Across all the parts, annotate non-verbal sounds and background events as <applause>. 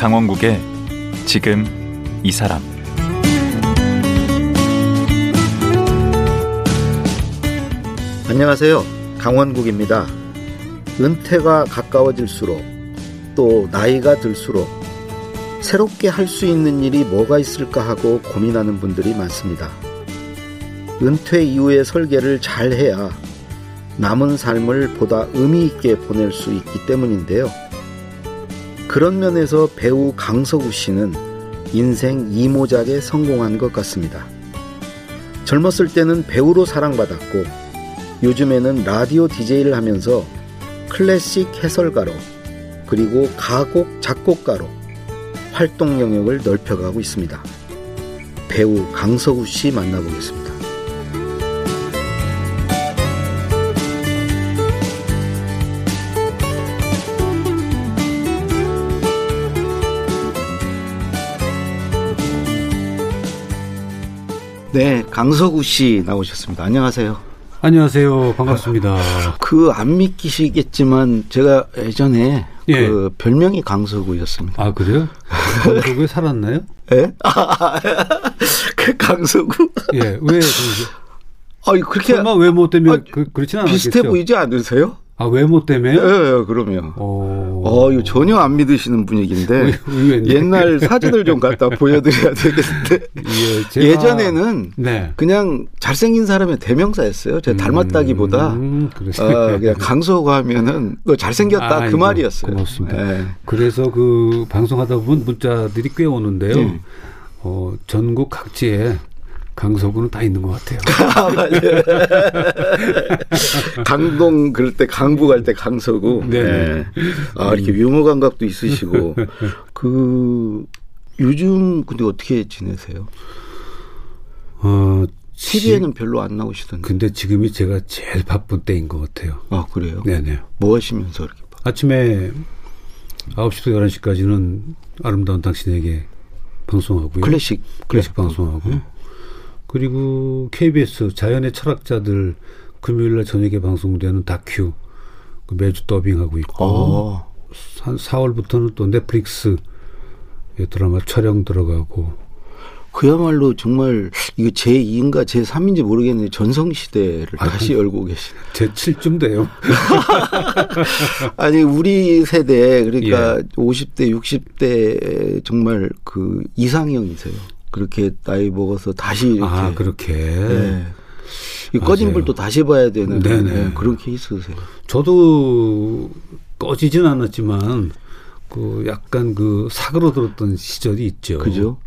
강원국의 지금 이 사람 안녕하세요. 강원국입니다. 은퇴가 가까워질수록 또 나이가 들수록 새롭게 할 수 있는 일이 뭐가 있을까 하고 고민하는 분들이 많습니다. 은퇴 이후의 설계를 잘 해야 남은 삶을 보다 의미 있게 보낼 수 있기 때문인데요. 그런 면에서 배우 강석우 씨는 인생 이모작에 성공한 것 같습니다. 젊었을 때는 배우로 사랑받았고 요즘에는 라디오 DJ를 하면서 클래식 해설가로 그리고 가곡 작곡가로 활동 영역을 넓혀가고 있습니다. 배우 강석우 씨 만나보겠습니다. 네, 강석우 씨 나오셨습니다. 안녕하세요. 안녕하세요. 반갑습니다. 그 안 믿기시겠지만 제가 예전에 예. 그 별명이 강석우였습니다. 아 그래요? 강석우에 살았나요? <laughs> 예? <laughs> 그 강석우? 예. 왜? 아 그렇게 설마 외모 때문에 아, 그, 그렇지는 않겠죠? 비슷해 보이지 않으세요? 아 외모 때문에요? 예, 예 그럼요. 오. 어, 이거 전혀 안 믿으시는 분위기인데 옛날 사진을 좀 갖다 보여드려야 되겠는데 <laughs> 예, 전에는 네. 그냥 잘생긴 사람의 대명사였어요. 제가 닮았다기보다 음, 어, 그냥 강소고 하면은 너 잘생겼다 아, 그 말이었어요. 고맙습니다. 예. 그래서 그 방송하다 보면 문자들이 꽤 오는데요. 네. 어, 전국 각지에 강서구는 다 있는 것 같아요. <laughs> 강동 그럴 때 강부 갈때 강서구. 네. 네. 아 이렇게 유머 감각도 있으시고 그 요즘 근데 어떻게 지내세요? 어 TV에는 별로 안 나오시던데. 근데 지금이 제가 제일 바쁜 때인 것 같아요. 아 그래요? 네네. 뭐 하시면서 이렇게? 아침에 9시부터 11시까지는 아름다운 당신에게 방송하고요. 클래식 클래식 방송하고. 네. 그리고 KBS 자연의 철학자들 금요일 날 저녁에 방송되는 다큐 그 매주 더빙하고 있고 어. 한 4월부터는 또 넷플릭스 드라마 촬영 들어가고 그야말로 정말 이거 제 2인가 제 3인지 모르겠는데 전성 시대를 아, 다시 열고 계신 제 7쯤 돼요. <laughs> 아니 우리 세대 그러니까 예. 50대 60대 정말 그 이상형이세요. 그렇게 나이 먹어서 다시 이렇게 아 그렇게 네. 이 꺼진 불도 다시 봐야 되는 네, 그런 케이스세요. 저도 꺼지진 않았지만 그 약간 그 사그러들었던 시절이 있죠. 그죠.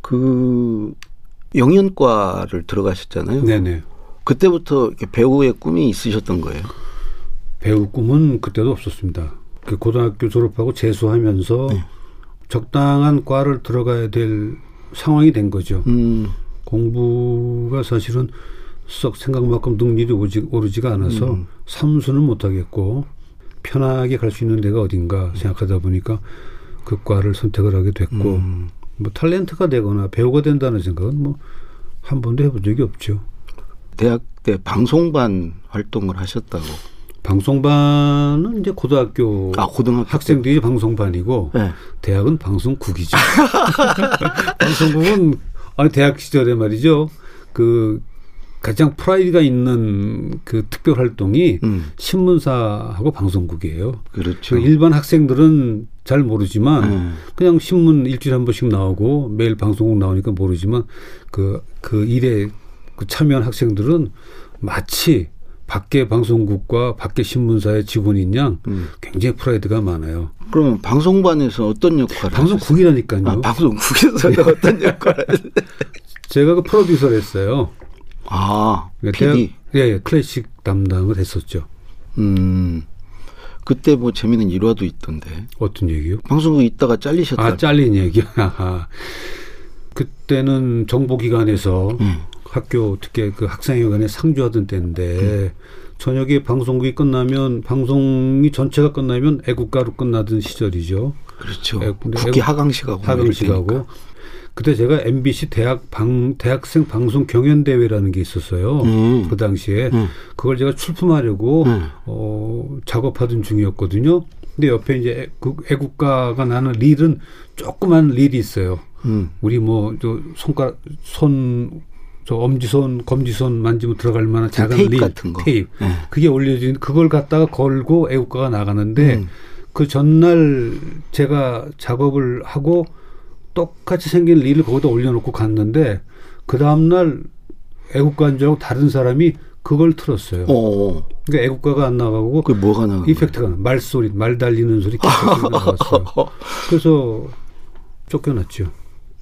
그 영연과를 들어가셨잖아요. 네네. 그때부터 배우의 꿈이 있으셨던 거예요. 배우 꿈은 그때도 없었습니다. 그 고등학교 졸업하고 재수하면서 네. 적당한 과를 들어가야 될 상황이 된 거죠. 음. 공부가 사실은 썩 생각만큼 능률이 오지, 오르지가 않아서 음. 삼수는 못하겠고 편하게 갈 수 있는 데가 어딘가 생각하다 보니까 그 과를 선택을 하게 됐고 음. 뭐 탤런트가 되거나 배우가 된다는 생각은 뭐 한 번도 해본 적이 없죠. 대학 때 방송반 활동을 하셨다고. 방송반은 이제 고등학교 아, 고등학교 학생들이 방송반이고 네. 대학은 방송국이죠. <laughs> 방송국은 아니 대학 시절에 말이죠. 그 가장 프라이드가 있는 그 특별 활동이 음. 신문사하고 방송국이에요. 그렇죠. 일반 학생들은 잘 모르지만 음. 그냥 신문 일주일에 한 번씩 나오고 매일 방송국 나오니까 모르지만 그그 그 일에 그 참여한 학생들은 마치 밖에 방송국과 밖에 신문사의 직원인 양 음. 굉장히 프라이드가 많아요. 그러면 방송반에서 어떤 역할을 방송국이라니까요. 아, 방송국에서 어떤 역할을 제가 그 프로듀서를 했어요. 아, PD. 예, 예, 클래식 담당을 했었죠. 음. 그때 뭐 재미있는 일화도 있던데. 어떤 얘기요? 방송국 있다가 잘리셨다. 아, 잘린 얘기야. <laughs> 그때는 정보기관에서 음. 학교 특히 그 학생회관에 상주하던 때인데 음. 저녁에 방송국이 끝나면 방송이 전체가 끝나면 애국가로 끝나던 시절이죠. 그렇죠. 애, 국기 하강식하고 하강식하고 그때 제가 MBC 대학 방 대학생 방송 경연 대회라는 게 있었어요. 음. 그 당시에 음. 그걸 제가 출품하려고 음. 어 작업하던 중이었거든요. 근데 옆에 이제 그 애국가가 나는 릴은 조그만 릴이 있어요. 음. 우리 뭐 저 손가락 손 저 엄지손, 검지손 만지면 들어갈 만한 작은 테이프 릴, 같은 거. 테이프. 네. 그게 올려진 그걸 갖다가 걸고 애국가가 나가는데 음. 그 전날 제가 작업을 하고 똑같이 생긴 릴을 거기다 올려놓고 갔는데 그 다음날 애국가인 줄 알고 다른 사람이 그걸 틀었어요. 어. 그러니까 애국가가 안 나가고 그 뭐가 나가? 이펙트가 말소리, 말 달리는 소리 <laughs> 계속 나왔어요. 그래서 쫓겨났죠.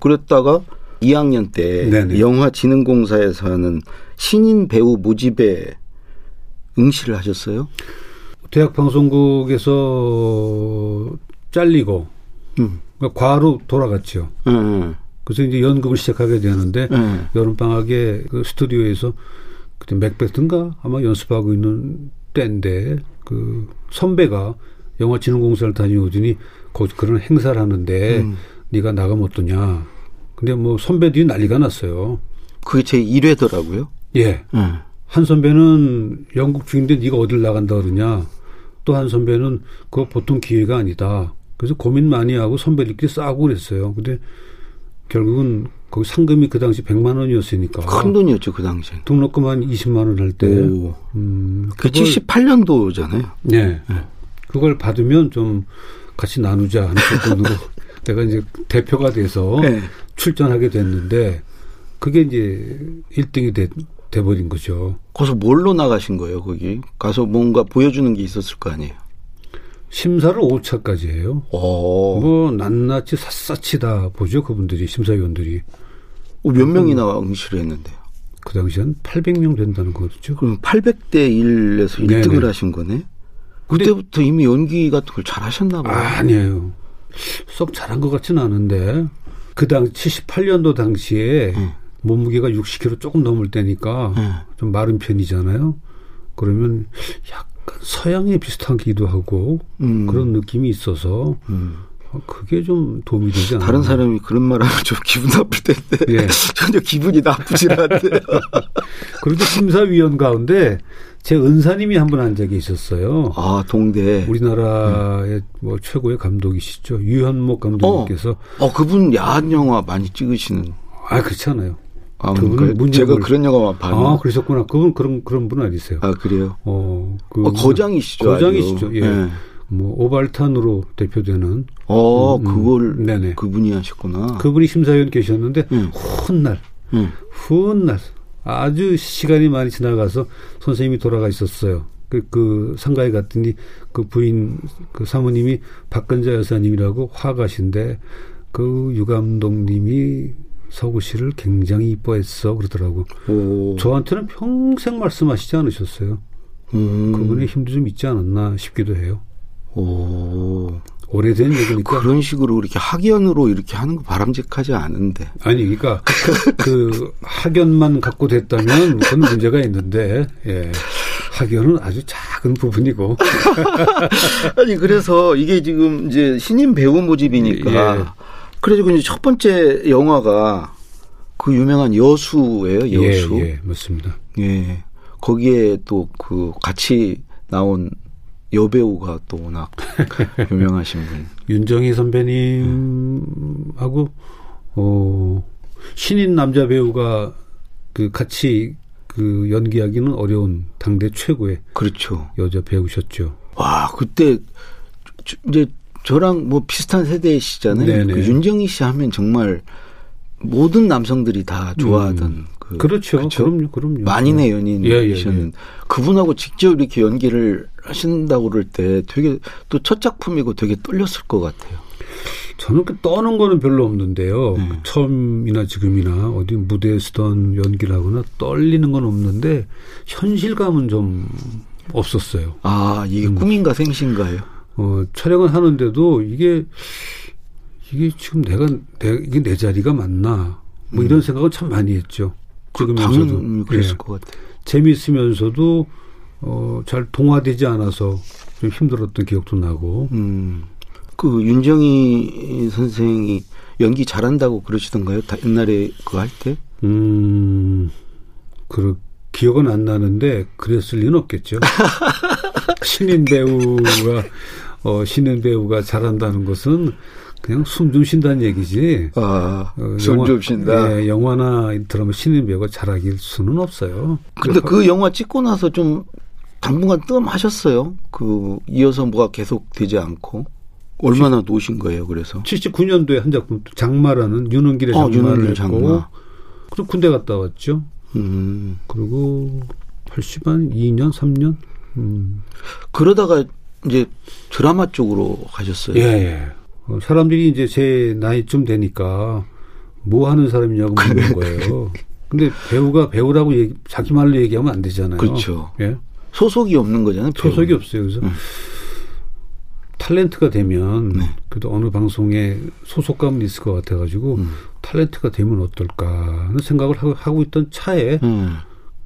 그랬다가 2학년 때 네네. 영화진흥공사에서 하는 신인 배우 모집에 응시를 하셨어요? 대학 방송국에서 잘리고 음. 그러니까 과로 돌아갔죠. 음. 그래서 이제 연극을 시작하게 되는데 음. 여름 방학에 그 스튜디오에서 그때 맥베스인가 아마 연습하고 있는 때인데 그 선배가 영화진흥공사를 다녀오더니 거기 그런 행사를 하는데 음. 네가 나가면 어떠냐. 근데 뭐 선배들이 난리가 났어요. 그게 제 1회더라고요. 예. 음. 한 선배는 연극 중인데 네가 어딜 나간다 그러냐. 또 한 선배는 그거 보통 기회가 아니다. 그래서 고민 많이 하고 선배들끼리 싸우고 그랬어요. 근데 결국은 거기 상금이 그 당시 100만 원이었으니까. 큰 돈이었죠, 그 당시. 등록금 한 20만 원 할 때. 오. 음, 그 78년도잖아요. 네. 네. 그걸 받으면 좀 같이 나누자 하는 <laughs> 조건으로 내가 이제 대표가 돼서 네. 출전하게 됐는데 그게 이제 1등이 돼, 돼버린 거죠. 거기서 뭘로 나가신 거예요, 거기? 가서 뭔가 보여주는 게 있었을 거 아니에요? 심사를 5차까지 해요. 오. 뭐 낱낱이 샅샅이 다 보죠 그분들이 심사위원들이. 어, 몇 명이나 응시를 했는데요? 그 당시 한 800명 된다는 거죠. 그럼 800대 1에서 1등을 하신 거네? 그때부터 이미 연기 같은 걸 잘 하셨나 봐요. 아, 아니에요. 썩 잘한 것 같지는 않은데 그당 78년도 당시에 응. 몸무게가 60kg 조금 넘을 때니까 응. 좀 마른 편이잖아요. 그러면 약 서양에 비슷하기도 하고 음. 그런 느낌이 있어서 음. 어, 그게 좀 도움이 되지 않나요? 다른 사람이 그런 말 하면 좀 기분 나쁠 텐데 예. <laughs> 전혀 기분이 나쁘지 않은데요. 그래도 심사위원 가운데 제 은사님이 한분한 적이 있었어요. 아 동대. 우리나라의 음. 뭐 최고의 감독이시죠 유현목 감독님께서. 어, 어 그분 야한 영화 많이 찍으시는. 아 그렇지 않아요. 아, 그분 제가 그런 영화만 봤는데. 아, 그러셨구나. 그분 그런 그런 분 아니세요? 아, 그래요. 어, 그 어, 거장이시죠. 거장이시죠. 아주. 예. 네. 뭐 오발탄으로 대표되는. 어, 음, 음. 그걸 네네. 그분이 하셨구나. 그분이 심사위원 계셨는데 음. 훗날, 음. 훗날 아주 시간이 많이 지나가서 선생님이 돌아가 있었어요. 그, 그 상가에 갔더니 그 부인 그 사모님이 박근자 여사님이라고 화가신데 그 유감독님이 서구 씨를 굉장히 이뻐했어 그러더라고. 오. 저한테는 평생 말씀하시지 않으셨어요. 음. 그분의 힘도 좀 있지 않았나 싶기도 해요. 오. 오래된 얘기니까 그런 식으로 이렇게 학연으로 이렇게 하는 거 바람직하지 않은데. 아니, 그러니까 그 학연만 갖고 됐다면 그건 문제가 있는데, 예. 학연은 아주 작은 부분이고. <laughs> 아니 그래서 이게 지금 이제 신인 배우 모집이니까 예. 그래서 이제 첫 번째 영화가 그 유명한 여수예요, 여수. 예, 예 맞습니다. 예. 거기에 또 그 같이 나온 여배우가 또 워낙 <laughs> 유명하신 분. 윤정희 선배님하고 어 신인 남자 배우가 그 같이 그 연기하기는 어려운 당대 최고의 그렇죠. 여자 배우셨죠. 와 그때 이제 저랑 뭐 비슷한 세대시잖아요. 그 윤정희 씨 하면 정말 모든 남성들이 다 좋아하던 음. 그 그렇죠. 그렇죠? 그럼요, 그럼요. 만인의 연인이셨는 예, 예, 예. 그분하고 직접 이렇게 연기를 하신다고 그럴 때 되게 또 첫 작품이고 되게 떨렸을 것 같아요. 저는 그 떠는 거는 별로 없는데요. 네. 처음이나 지금이나 어디 무대에 서던 연기를 하거나 떨리는 건 없는데 현실감은 좀 없었어요. 아, 이게 음. 꿈인가 생신가요? 어, 촬영을 하는데도 이게 이게 지금 내가 내 이게 내 자리가 맞나 뭐 음. 이런 생각을 참 많이 했죠. 찍으면서도 음, 그랬을 예. 것 같아요. 재미있으면서도 어, 잘 동화되지 않아서 좀 힘들었던 기억도 나고. 음. 그 윤정희 선생이 연기 잘한다고 그러시던가요? 다 옛날에 그거 할 때? 음, 그 기억은 안 나는데 그랬을 리는 없겠죠. <laughs> 신인 배우가 어, 신인 배우가 잘한다는 것은 그냥 숨 좀 쉰다는 얘기지. 아, 어, 숨좀 쉰다. 예, 영화나 드라마 신인 배우가 잘하길 수는 없어요. 근데 그 영화 찍고 나서 좀 당분간 뜸하셨어요. 그 이어서 뭐가 계속 되지 않고. 얼마나 노신 거예요, 그래서? 79년도에 한 작품, 장마라는 윤은길의 어, 장마를 했고, 장마. 그리고 군대 갔다 왔죠. 음. 그리고 80한 2년, 3년? 음. 그러다가 이제 드라마 쪽으로 가셨어요? 예, 예. 어, 사람들이 이제 제 나이쯤 되니까 뭐 하는 사람이냐고 묻는 거예요. 근데 배우가 배우라고 얘기, 자기 말로 얘기하면 안 되잖아요. 그렇죠. 예? 소속이 없는 거잖아요. 소속이 배우. 없어요. 그래서 음. talent가 되면 네. 그래도 어느 방송에 소속감은 있을 것 같아가지고 음. 탤런트가 되면 어떨까 하는 생각을 하고 있던 차에 음.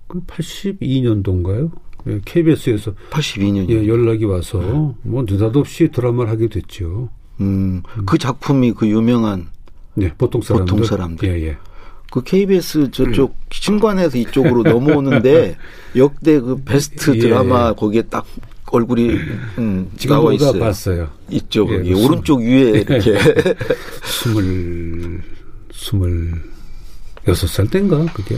82년도인가요? 예, KBS에서 82년 예, 연락이 와서 네. 뭐 느닷없이 드라마를 하게 됐죠. 음, 그 작품이 그 유명한 네, 보통 사람들. 보통 사람들. 예, 예. 그 KBS 저쪽 음. 신관에서 이쪽으로 <laughs> 넘어오는데 역대 그 베스트 예. 드라마 거기에 딱 얼굴이 음, 나와 있어요. 봤어요. 있죠. 예, 오른쪽 위에 이렇게 <laughs> 스물 스물 여섯 살 땐가 그게.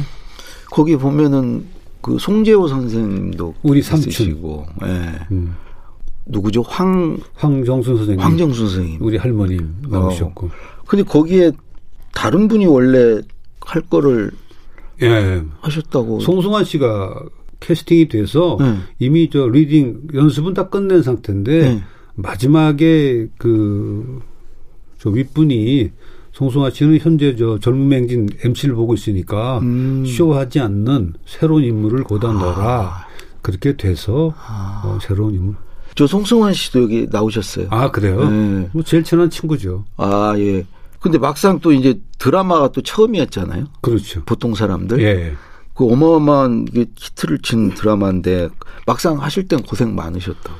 거기 보면은 그 송재호 선생님도 우리 삼촌이고, 예. 음. 누구죠? 황 황정순 선생님. 황정순 선생님. 우리 할머님 나오셨고. 어. 근데 거기에 다른 분이 원래 할 거를 예. 하셨다고. 송승환 씨가 캐스팅이 돼서 네. 이미 저 reading 연습은 다 끝낸 상태인데 네. 마지막에 그 저 윗분이 송승환 씨는 현재 저 젊음의 행진 MC를 보고 있으니까 음. 쇼하지 않는 새로운 인물을 넣어라. 아. 그렇게 돼서 아. 어, 새로운 인물. 저 송승환 씨도 여기 나오셨어요. 아 그래요? 네. 뭐 제일 친한 친구죠. 아 예. 근데 막상 또 이제 드라마가 또 처음이었잖아요. 그렇죠. 보통 사람들. 예. 그 어마어마한 히트를 친 드라마인데 막상 하실 땐 고생 많으셨다.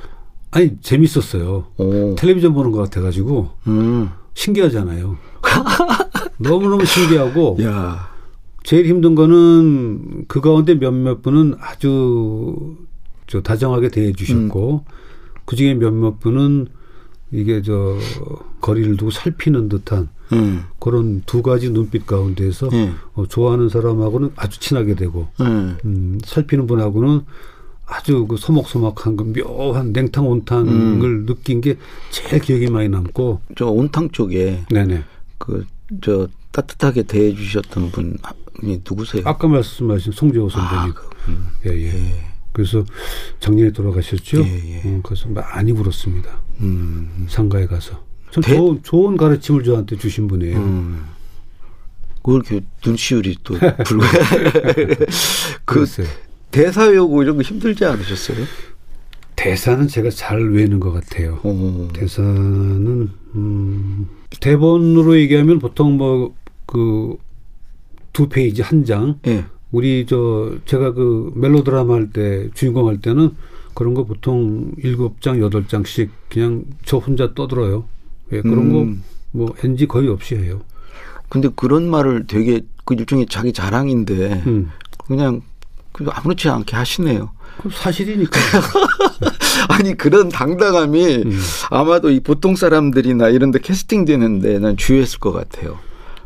아니 재밌었어요. 오. 텔레비전 보는 것 같아가지고 음. 신기하잖아요. <laughs> 너무 너무 신기하고. <laughs> 야. 제일 힘든 거는 그 가운데 몇몇 분은 아주 저 다정하게 대해 주셨고 음. 그 중에 몇몇 분은 이게 저 거리를 두고 살피는 듯한 음. 그런 두 가지 눈빛 가운데서 음. 어, 좋아하는 사람하고는 아주 친하게 되고 음. 음, 살피는 분하고는 아주 그 소목소목한 그 묘한 냉탕 온탕을 음. 느낀 게 제일 기억이 많이 남고 저 온탕 쪽에 네네 그 저 따뜻하게 대해 주셨던 분이 누구세요? 아까 말씀하신 송재호 선배님. 아, 예, 예. 예. 그래서 작년에 돌아가셨죠. 예, 예. 어, 그래서 많이 울었습니다. 음. 상가에 가서. 참 대... 좋은, 좋은 가르침을 저한테 주신 분이에요. 음. 그렇게 눈시울이 또 붉어. <laughs> 그 대사 외우고 이런 거 힘들지 않으셨어요? 대사는 제가 잘 외우는 것 같아요. 오. 대사는 음, 대본으로 얘기하면 보통 뭐 그 두 페이지 한 장. 네. 우리 저 제가 그 멜로드라마 할 때 주인공 할 때는 그런 거 보통 일곱 장 여덟 장씩 그냥 저 혼자 떠들어요. 예, 그런 음. 거뭐 NG 거의 없이 해요. 근데 그런 말을 되게 그 일종의 자기 자랑인데 음. 그냥 아무렇지 않게 하시네요. 사실이니까. <laughs> 아니 그런 당당함이 음. 아마도 이 보통 사람들이나 이런 데 캐스팅 되는데 난 주의했을 것 같아요.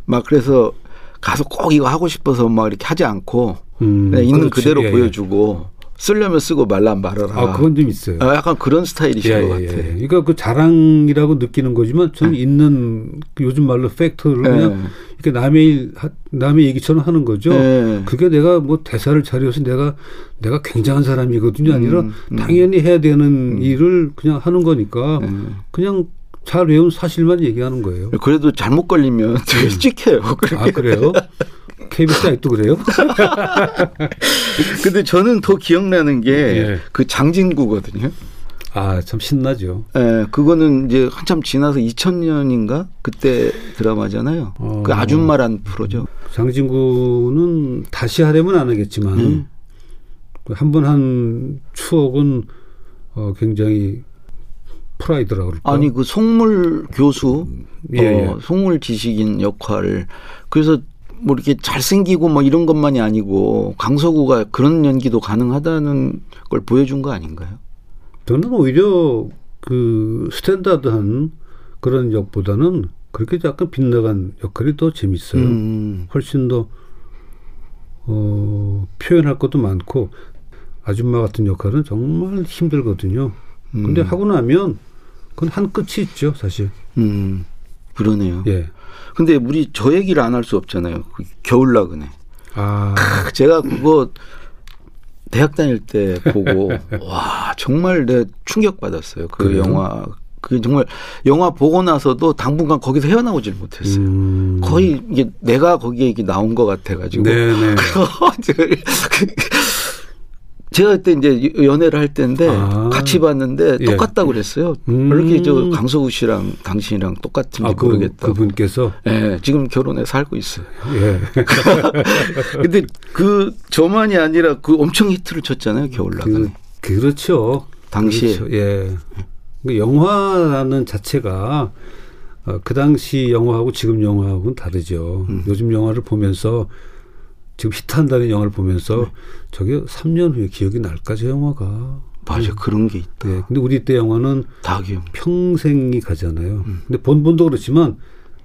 막 그래서 가서 꼭 이거 하고 싶어서 막 이렇게 하지 않고 음, 그냥 있는 그렇지. 그대로 예, 예. 보여주고 쓰려면 쓰고 말란 말을 아, 그건 좀 있어요. 아, 약간 그런 스타일이신 예, 것 예, 같아요. 예. 그러니까 그 자랑이라고 느끼는 거지만 저는 예. 있는 그 요즘 말로 팩트를 예. 그냥 이렇게 남의 남의 얘기처럼 하는 거죠. 그게 내가 뭐 대사를 차려서 내가 내가 굉장한 사람이거든요. 아니라 음, 음. 당연히 해야 되는 음. 일을 그냥 하는 거니까 그냥 잘 외운 사실만 얘기하는 거예요. 그래도 잘못 걸리면 되게 찍혀요. 아, 그래요? KBS 아직도 그래요? 근데 저는 더 기억나는 게그 예. 장진구거든요. 아, 참 신나죠. 예, 네, 그거는 이제 한참 지나서 2000년인가? 그때 드라마잖아요. 어, 그 아줌마란 프로죠. 장진구는 다시 하려면 안 하겠지만, 음. 한번 한 추억은 어, 굉장히 프라이드라고 그럴까? 아니 그 속물 교수, 예, 어, 예. 속물 지식인 역할을 그래서 뭐 이렇게 잘생기고 뭐 이런 것만이 아니고 강석우가 그런 연기도 가능하다는 걸 보여준 거 아닌가요? 저는 오히려 그 standard한 그런 역보다는 그렇게 약간 빗나간 역할이 더 재밌어요. 음. 훨씬 더 어, 표현할 것도 많고 아줌마 같은 역할은 정말 힘들거든요. 음. 근데 하고 나면 그건 한 끝이 있죠, 사실. 음. 그러네요. 예. 근데 우리 저 얘기를 안 할 수 없잖아요. 그 겨울 나그네. 아. 제가 그거 대학 다닐 때 보고 <laughs> 와 정말 내 충격 받았어요. 그 그래요? 영화 그 정말 영화 보고 나서도 당분간 거기서 헤어나오질 못했어요. 음. 거의 이게 내가 거기에 이게 나온 것 같아가지고. 네네. <laughs> 제가 그때 이제 연애를 할 때인데 아. 같이 봤는데 예. 똑같다고 예. 그랬어요. 음. 이렇게 저 강서구 씨랑 당신이랑 똑같은지 아, 그, 모르겠다. 그분께서 예, 지금 결혼해 살고 있어요. 예. <laughs> 근데 그 저만이 아니라 그 엄청 히트를 쳤잖아요. 겨울나그네. 그, 그렇죠. 당시에 그렇죠. 예. 그 영화라는 자체가 어, 그 당시 영화하고 지금 영화하고는 다르죠. 음. 요즘 영화를 보면서 지금 히트한다는 영화를 보면서 네. 저게 3년 후에 기억이 날까 저 영화가. 맞아 음. 그런 게 있다. 네. 근데 우리 때 영화는 다 기억. 평생이 가잖아요. 음. 근데 본본도 그렇지만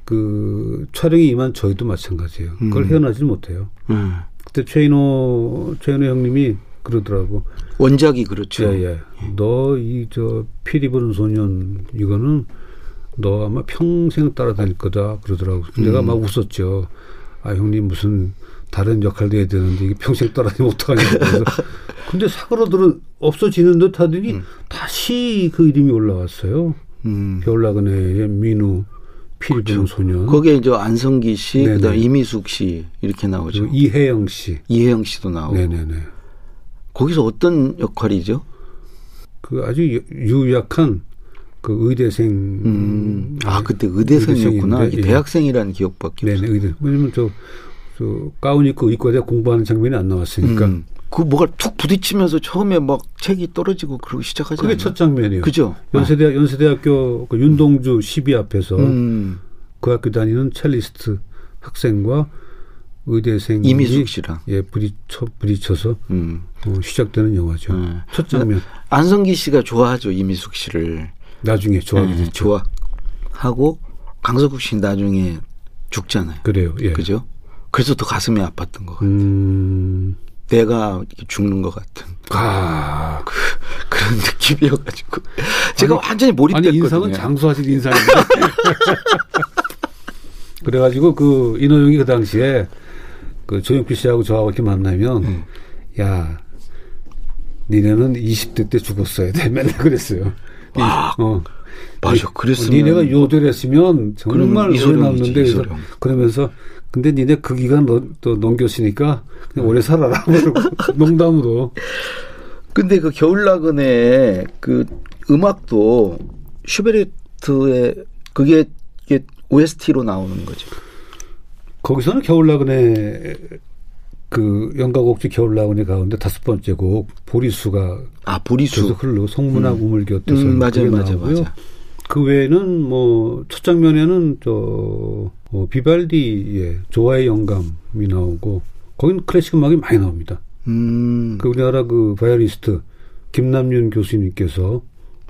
그 촬영이 임한 저희도 마찬가지예요. 그걸 음. 헤어나질 못해요. 음. 그때 최인호 최인호 형님이 그러더라고. 원작이 그렇죠. 예, 예. 너이 저 피리 부는 소년 이거는 너 아마 평생 따라다닐 거다 그러더라고. 음. 내가 막 웃었죠. 아 형님 무슨 다른 역할도 해야 되는데 이게 평생 어떡하냐고. 그래서 <laughs> 근데 사그러들은 없어지는 듯 하더니 음. 다시 그 이름이 올라왔어요. 음. 겨울나그네의 민우 피리 부는 그렇죠. 소년. 거기에 이제 안성기 씨, 그다음 이미숙 씨 이렇게 나오죠. 이혜영 씨. 이혜영 씨도 나오고. 네네네. 거기서 어떤 역할이죠? 그 아주 유약한 그 의대생. 음. 아, 그때 의대생이었구나. 예. 대학생이라는 기억밖에 네네, 없어요. 의대. 왜냐면 저, 저 가운 입고 의과대 공부하는 장면이 안 나왔으니까. 음. 그 뭐가 툭 부딪히면서 처음에 막 책이 떨어지고 그러고 시작하지 그게 첫 장면이에요. 그죠? 연세대 연세대학교 그 윤동주 시비 앞에서 음. 그 학교 다니는 첼리스트 학생과 의대생 이미숙 씨랑 예 부딪혀 부딪혀서 음. 어, 시작되는 영화죠. 네. 첫 장면. 안성기 씨가 좋아하죠 이미숙 씨를. 나중에 좋아하게 네. 좋아하고 강석국 씨 나중에 죽잖아요. 그래요. 예. 그죠? 그래서 더 가슴이 아팠던 것 같아요. 음. 내가 죽는 것 같은. 아. 그, 그런 느낌이어가지고. 제가 아니, 완전히 몰입됐거든요. 아니, 인상은 장수하실 인상인데. <laughs> 그래가지고 그 인호영이 그 당시에 그 조영필 씨하고 저하고 이렇게 만나면 음. 야 니네는 20대 때 죽었어야 돼 <laughs> 맨날 그랬어요. 와, 어. 맞아. 그랬으면 니네가 요들 했으면 정말 오래 남는데 그래서 그러면서 근데 니네 그 기간 너, 또 넘겼으니까 그냥 오래 살아라. <laughs> 농담으로. 근데 그 겨울나그네 그 음악도 슈베르트의 그게 OST로 나오는 거죠. 거기서는 겨울나그네 그 연가곡지 겨울나그네 가운데 다섯 번째 곡 보리수가 아 보리수 흘러 성문하고 음. 을 곁에서 음, 맞아 맞아 맞아. 그 외에는 뭐 첫 장면에는 저 어, 비발디의 조화의 영감이 나오고 거긴 클래식 음악이 많이 나옵니다. 음. 그 우리나라 그 바이올리스트 김남윤 교수님께서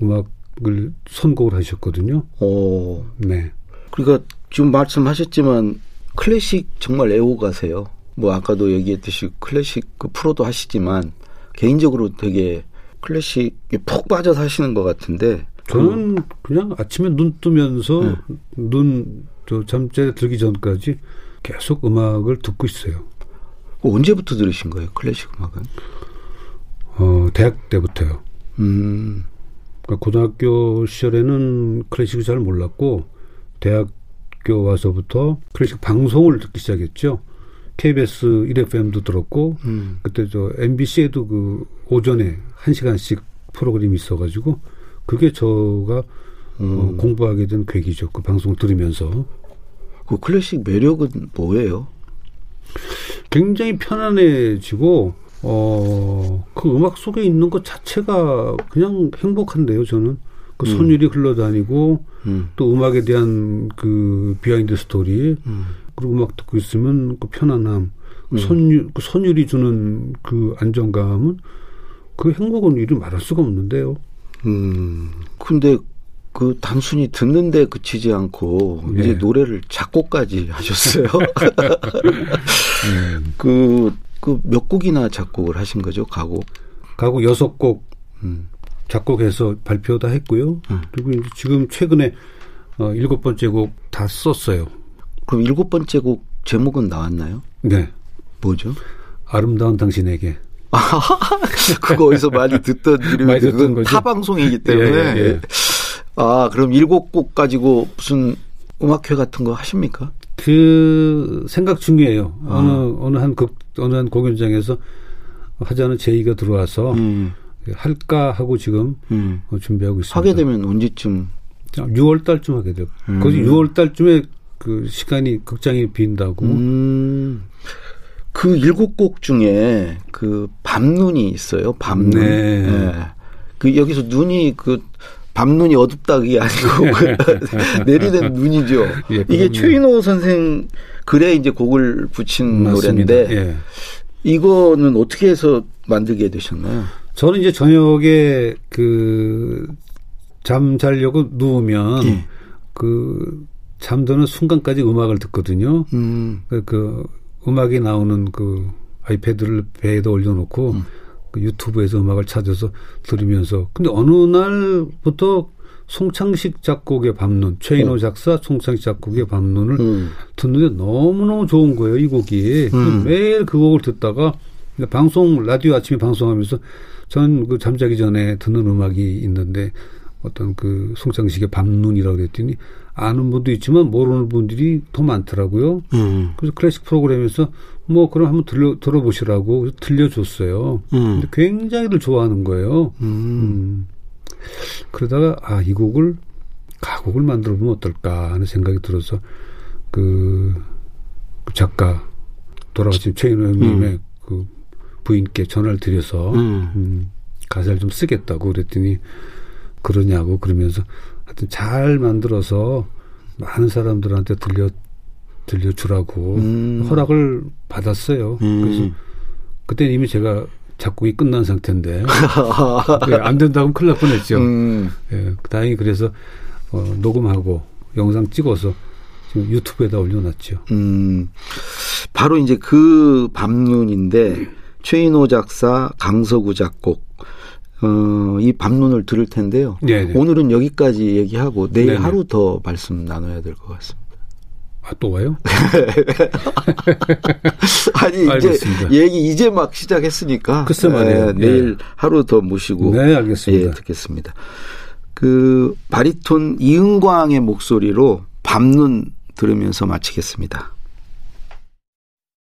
음악을 선곡을 하셨거든요. 오. 네. 그러니까 지금 말씀하셨지만 클래식 정말 애호가세요. 뭐 아까도 얘기했듯이 클래식 그 프로도 하시지만 개인적으로 되게 클래식에 푹 빠져 사시는 것 같은데 저는 그, 냥 아침에 눈 뜨면서 네. 눈저 잠자리 들기 전까지 계속 음악을 듣고 있어요. 언제부터 들으신 거예요 클래식 음악은? 어 대학 때부터요. 음. 그러니까 고등학교 시절에는 클래식을 잘 몰랐고 대학 대학교 와서부터 클래식 방송을 듣기 시작했죠. KBS 1FM도 들었고 음. 그때 저 MBC에도 그 오전에 한 시간씩 프로그램이 있어가지고 그게 저가 어, 음. 어, 공부하게 된 계기죠. 그 방송 들으면서. 그 클래식 매력은 뭐예요? 굉장히 편안해지고 어, 그 음악 속에 있는 것 자체가 그냥 행복한데요, 저는. 그 음. 선율이 흘러다니고 음. 또 음악에 대한 그 비하인드 스토리 음. 그리고 음악 듣고 있으면 그 편안함 음. 선율 그 선율이 주는 그 안정감은 그 행복은 이루 말할 수가 없는데요. 음. 근데 그 단순히 듣는데 그치지 않고 네. 이제 노래를 작곡까지 하셨어요. 음. <laughs> 그, 그 몇 곡이나 작곡을 하신 거죠, 가곡? 가곡 여섯 곡 음. 작곡해서 발표 다 했고요. 음. 그리고 이제 지금 최근에 어, 일곱 번째 곡 다 썼어요. 그럼 일곱 번째 곡 제목은 나왔나요? 네. 뭐죠? 아름다운 당신에게. <laughs> 그거 어디서 많이 듣던 이름이 그 타방송이기 때문에. 예, 예, 예. 아, 그럼 일곱 곡 가지고 무슨 음악회 같은 거 하십니까? 그 생각 중이에요. 아. 어느 어느 한 극 어느 한 공연장에서 하자는 제의가 들어와서 음. 할까 하고 지금 음. 어, 준비하고 있습니다. 하게 되면 언제쯤? 6월 달쯤 하게 돼요. 음. 거기 6월 달쯤에 그 시간이 극장이 빈다고. 음. 그 일곱 곡 중에 그 밤눈이 있어요. 밤눈. 네. 네. 그 여기서 눈이 그 밤눈이 어둡다 그게 아니고 <laughs> 그 내리는 눈이죠. 예, 이게 최인호 선생 글에 이제 곡을 붙인 맞습니다. 노래인데 예. 이거는 어떻게 해서 만들게 되셨나요? 저는 이제 저녁에 그 잠 자려고 누우면 예. 그 잠드는 순간까지 음악을 듣거든요. 음. 그, 그 음악이 나오는 그 아이패드를 배에다 올려놓고 음. 그 유튜브에서 음악을 찾아서 들으면서 근데 어느 날부터 송창식 작곡의 밤눈, 최인호 어. 작사, 송창식 작곡의 밤눈을 음. 듣는데 너무너무 좋은 거예요, 이 곡이. 음. 매일 그 곡을 듣다가 방송, 라디오 아침에 방송하면서 저는 그 잠자기 전에 듣는 음악이 있는데 어떤 그 송창식의 밤눈이라고 그랬더니 아는 분도 있지만 모르는 분들이 더 많더라고요. 음. 그래서 클래식 프로그램에서 뭐 그럼 한번 들려 들어보시라고 들려줬어요. 음. 근데 굉장히들 좋아하는 거예요. 음. 음. 그러다가 아 이 곡을 가곡을 만들어 보면 어떨까 하는 생각이 들어서 그, 그 작가 돌아가신 최인호 형님의 음. 그 부인께 전화를 드려서 음. 음, 가사를 좀 쓰겠다고 그랬더니 그러냐고 그러면서 하여튼 잘 만들어서 많은 사람들한테 들려 들려주라고 음. 허락을 받았어요. 음. 그래서 그때 이미 제가 작곡이 끝난 상태인데 <laughs> 예, 안 된다고 큰일 날 뻔했죠. 음. 예, 다행히 그래서 어, 녹음하고 영상 찍어서 지금 유튜브에다 올려놨죠. 음, 바로 이제 그 밤눈인데 최인호 작사, 강서구 작곡. 어, 이 밤눈을 들을 텐데요. 네네. 네. 오늘은 여기까지 얘기하고 내일 네네. 하루 더 말씀 나눠야 될 것 같습니다. 아, 또 와요? <laughs> 아니, 알겠습니다. 이제 얘기 이제 막 시작했으니까. 글쎄 말이에요. 네, 내일 네. 하루 더 모시고. 네, 알겠습니다. 예, 듣겠습니다. 그 바리톤 이은광의 목소리로 밤눈 들으면서 마치겠습니다.